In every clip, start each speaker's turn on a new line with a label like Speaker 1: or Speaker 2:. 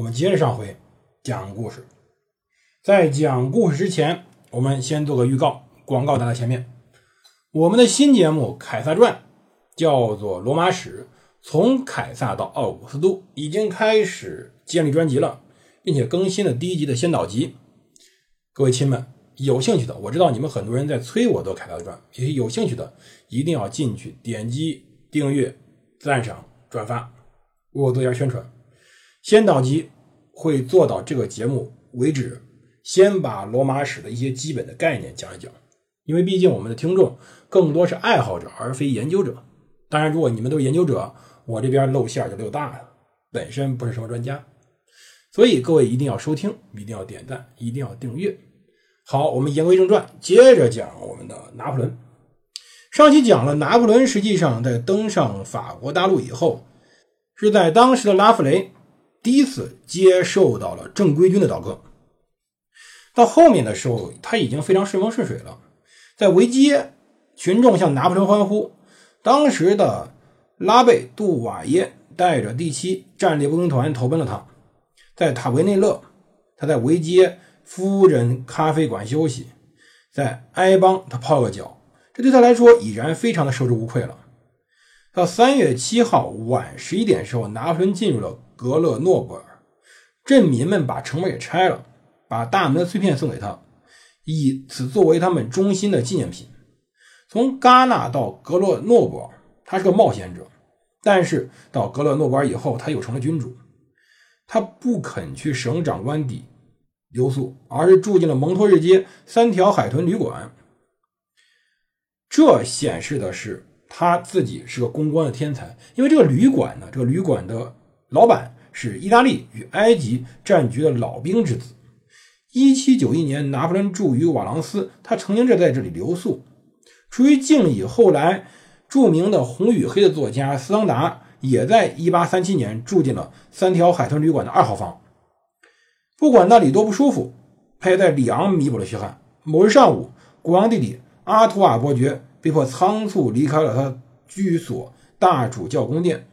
Speaker 1: 我们接着上回讲故事。在讲故事之前，我们先做个预告，广告打在前面。我们的新节目《凯撒传》。叫做《罗马史》，从凯撒到奥古斯都已经开始建立专辑了，并且更新了第一集的先导集。各位亲们，有兴趣的，我知道你们很多人在催我做凯撒传，也有兴趣的一定要进去点击订阅、赞赏、转发，为我做一下宣传。先导集会做到这个节目为止，先把罗马史的一些基本的概念讲一讲，因为毕竟我们的听众更多是爱好者，而非研究者。当然，如果你们都是研究者，我这边露馅就露大了，本身不是什么专家，所以各位一定要收听，一定要点赞，一定要订阅。好，我们言归正传，接着讲我们的拿破仑。上期讲了，拿破仑实际上在登上法国大陆以后，是在当时的拉弗雷第一次接受到了正规军的倒戈。到后面的时候，他已经非常顺风顺水了，在维街，群众向拿破仑欢呼。当时的拉贝杜瓦耶带着第七战列步兵团投奔了他，在塔维内勒，他在维街夫人咖啡馆休息，在埃邦他泡个脚，这对他来说已然非常的受之无愧了。到三月七号晚十一点时候，拿破仑进入了格勒诺布尔，镇民们把城门给拆了，把大门的碎片送给他，以此作为他们中心的纪念品。从戛纳到格勒诺布尔，他是个冒险者，但是到格勒诺布尔以后，他又成了君主。他不肯去省长官邸留宿，而是住进了蒙托日街三条海豚旅馆。这显示的是他自己是个公关的天才，因为这个旅馆呢，这个旅馆的老板是意大利与埃及战局的老兵之子。一七九一年，拿破仑住于瓦朗斯，他曾经就在这里留宿。出于敬意，后来著名的《红与黑》的作家斯汤达也在1837年住进了三条海豚旅馆的二号房。不管那里多不舒服，他也在里昂弥补了缺憾。某日上午，国王弟弟阿图瓦伯爵被迫仓促离开了他居所大主教宫殿，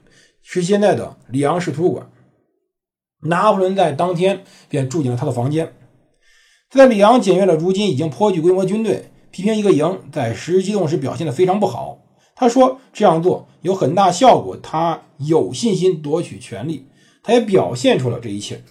Speaker 1: 是现在的里昂市图书馆。拿破仑在当天便住进了他的房间，在里昂检阅了如今已经颇具规模军队。批评一个营在实施机动时表现的非常不好。他说这样做有很大效果，他有信心夺取权力。他也表现出了这一切。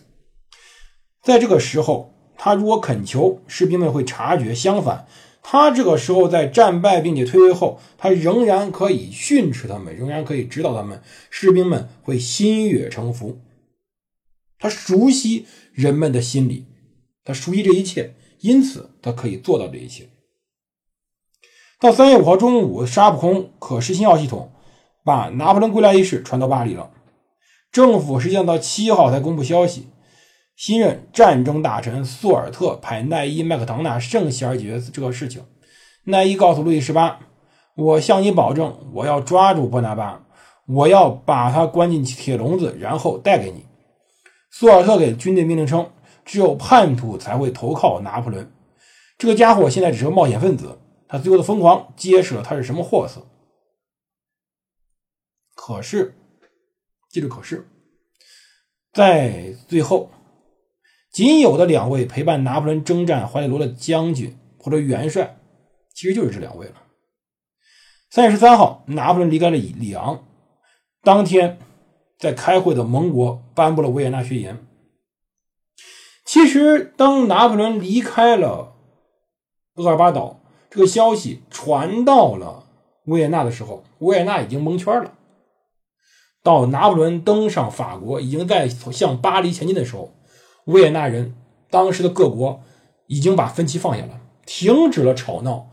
Speaker 1: 在这个时候，他如果恳求，士兵们会察觉；相反，他这个时候在战败并且退位后，他仍然可以训斥他们，仍然可以指导他们，士兵们会心悦诚服。他熟悉人们的心理，他熟悉这一切，因此他可以做到这一切。到三月五号中午，沙普空可视信号系统把拿破仑归来一事传到巴黎了。政府实际上到七号才公布消息。新任战争大臣苏尔特派奈伊·麦克唐纳圣希尔解决这个事情。奈伊告诉路易十八：“我向你保证，我要抓住波拿巴，我要把他关进铁笼子，然后带给你。”苏尔特给军队命令称：“只有叛徒才会投靠拿破仑。这个家伙现在只是个冒险分子。”他最后的疯狂揭示了他是什么货色。可是，记住，可是，在最后，仅有的两位陪伴拿破仑征战怀里罗的将军或者元帅，其实就是这两位了。三月十三号，拿破仑离开了里昂。当天，在开会的盟国颁布了维也纳宣言。其实，当拿破仑离开了厄尔巴岛。这个消息传到了维也纳的时候，维也纳已经蒙圈了。到拿破仑登上法国，已经在向巴黎前进的时候，维也纳人当时的各国已经把分歧放下了，停止了吵闹，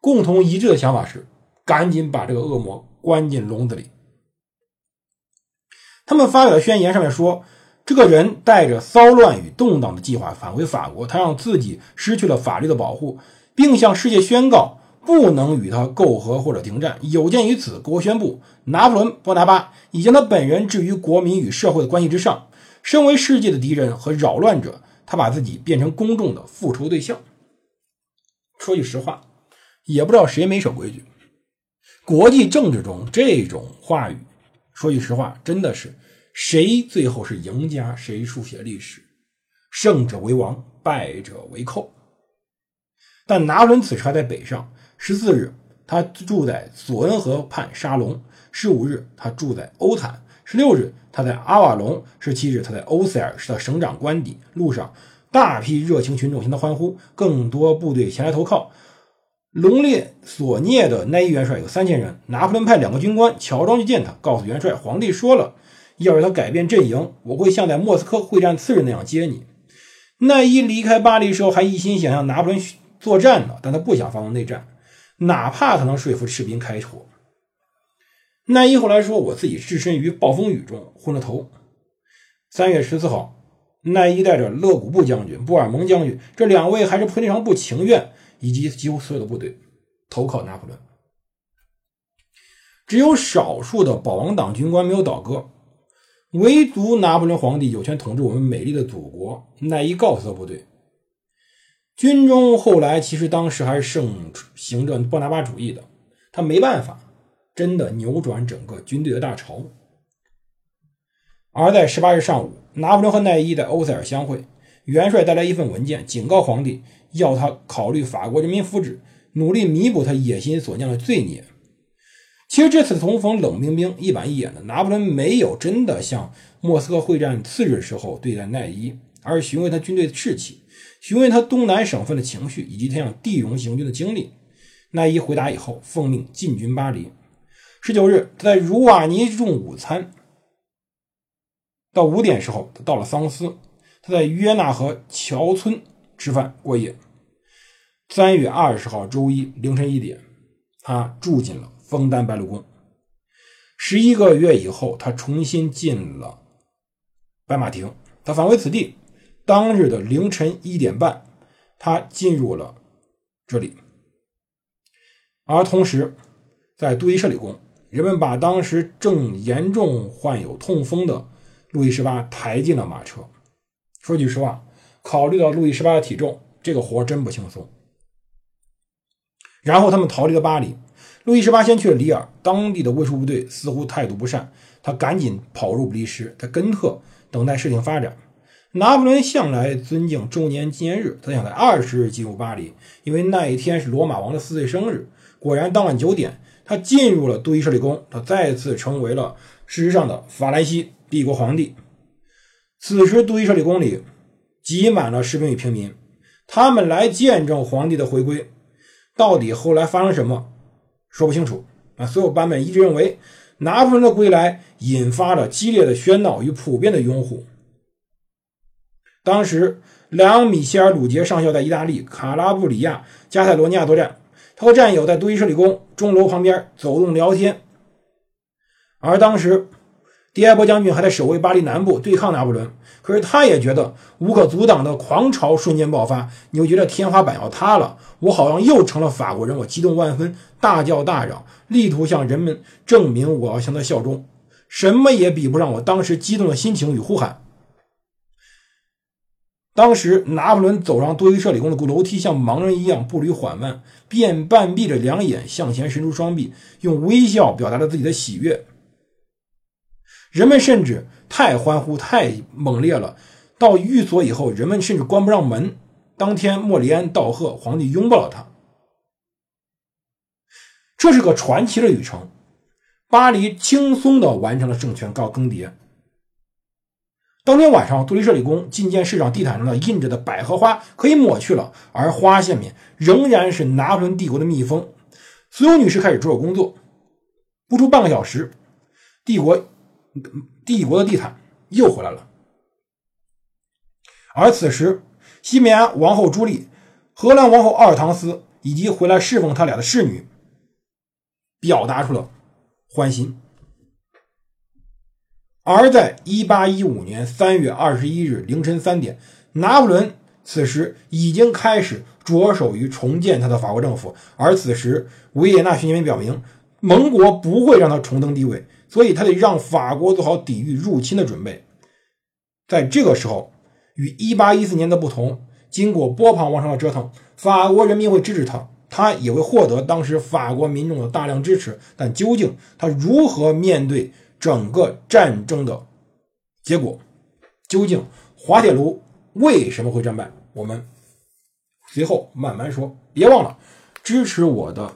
Speaker 1: 共同一致的想法是赶紧把这个恶魔关进笼子里。他们发表的宣言上面说，这个人带着骚乱与动荡的计划返回法国，他让自己失去了法律的保护，并向世界宣告不能与他媾和或者停战。有鉴于此，国宣布拿破仑·波拿巴已将他本人置于国民与社会的关系之上。身为世界的敌人和扰乱者，他把自己变成公众的复仇对象。说句实话，也不知道谁没守规矩。国际政治中这种话语，说句实话，真的是谁最后是赢家，谁书写历史，胜者为王，败者为寇。但拿破仑此时还在北上。十四日，他住在索恩河畔沙龙；十五日，他住在欧坦；十六日。他在阿瓦隆，十七日他在欧塞尔是他省长官邸。路上，大批热情群众向他欢呼，更多部队前来投靠。隆列索涅的奈伊元帅有三千人。拿破仑派两个军官乔装去见他，告诉元帅，皇帝说了，要是他改变阵营，我会像在莫斯科会战次日那样接你。奈伊离开巴黎时候还一心想向拿破仑作战呢，但他不想发动内战，哪怕他能说服士兵开火。奈伊后来说：“我自己置身于暴风雨中，昏了头。”三月十四号，奈伊带着勒古布将军、布尔蒙将军这两位还是非常不情愿，以及几乎所有的部队投靠拿破仑。只有少数的保王党军官没有倒戈，唯独拿破仑皇帝有权统治我们美丽的祖国。奈伊告诉部队，军中后来其实当时还是盛行着波拿巴主义的，他没办法。真的扭转整个军队的大潮。而在十八日上午，拿破仑和奈伊在欧塞尔相会，元帅带来一份文件，警告皇帝要他考虑法国人民福祉，努力弥补他野心所酿的罪孽。其实这次重逢冷冰冰、一板一眼的，拿破仑没有真的像莫斯科会战次日时候对待奈伊，而是询问他军队的士气，询问他东南省份的情绪，以及他向地荣行军的经历。奈伊回答以后，奉命进军巴黎。十九日，他在茹瓦尼用午餐。到五点时候，他到了桑斯。他在约纳河桥村吃饭过夜。三月二十号周一凌晨一点，他住进了枫丹白露宫。十一个月以后，他重新进了白马亭。他返回此地。当日的凌晨一点半，他进入了这里。而同时，在杜伊舍里宫。人们把当时正严重患有痛风的路易十八抬进了马车。说句实话，考虑到路易十八的体重，这个活真不轻松。然后他们逃离了巴黎。路易十八先去了里尔，当地的卫戍部队似乎态度不善，他赶紧跑入比利时，在根特等待事情发展。拿破仑向来尊敬周年纪念日，他想在二十日进入巴黎，因为那一天是罗马王的四岁生日。果然，当晚九点。他进入了杜伊舍里宫，他再次成为了事实上的法兰西帝国皇帝。此时，杜伊舍里宫里挤满了士兵与平民，他们来见证皇帝的回归。到底后来发生什么，说不清楚。啊，所有版本一致认为，拿破仑的归来引发了激烈的喧闹与普遍的拥护。当时，莱昂·米歇尔·鲁杰上校在意大利卡拉布里亚加泰罗尼亚作战。他和战友在杜伊舍里宫钟楼旁边走动聊天，而当时迪埃博将军还在守卫巴黎南部对抗拿破仑。可是他也觉得无可阻挡的狂潮瞬间爆发，你就觉得天花板要塌了，我好像又成了法国人，我激动万分，大叫大嚷，力图向人们证明我要向他效忠，什么也比不上我当时激动的心情与呼喊。当时，拿破仑走上多伊舍里宫的楼梯，像盲人一样步履缓慢，便半闭着两眼向前伸出双臂，用微笑表达了自己的喜悦。人们甚至太欢呼、太猛烈了，到寓所以后，人们甚至关不上门。当天，莫里安道贺，皇帝拥抱了他。这是个传奇的旅程，巴黎轻松地完成了政权告更迭。当天晚上，杜伊舍里宫觐见市长地毯上的印着的百合花可以抹去了，而花下面仍然是拿破仑帝国的蜜蜂。所有女士开始着手工作，不出半个小时，帝国帝国的地毯又回来了。而此时，西米安王后朱莉、荷兰王后奥尔唐斯以及回来侍奉他俩的侍女，表达出了欢心。而在1815年3月21日凌晨三点，拿破仑此时已经开始着手于重建他的法国政府，而此时维也纳宣言表明，盟国不会让他重登帝位，所以他得让法国做好抵御入侵的准备。在这个时候，与1814年的不同，经过波旁王朝的折腾，法国人民会支持他。他也会获得当时法国民众的大量支持，但究竟他如何面对整个战争的结果？究竟滑铁卢为什么会战败？我们随后慢慢说。别忘了支持我的《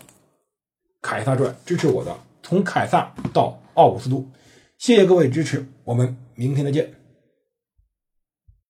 Speaker 1: 凯撒传》，支持我的从凯撒到奥古斯都。谢谢各位支持，我们明天再见。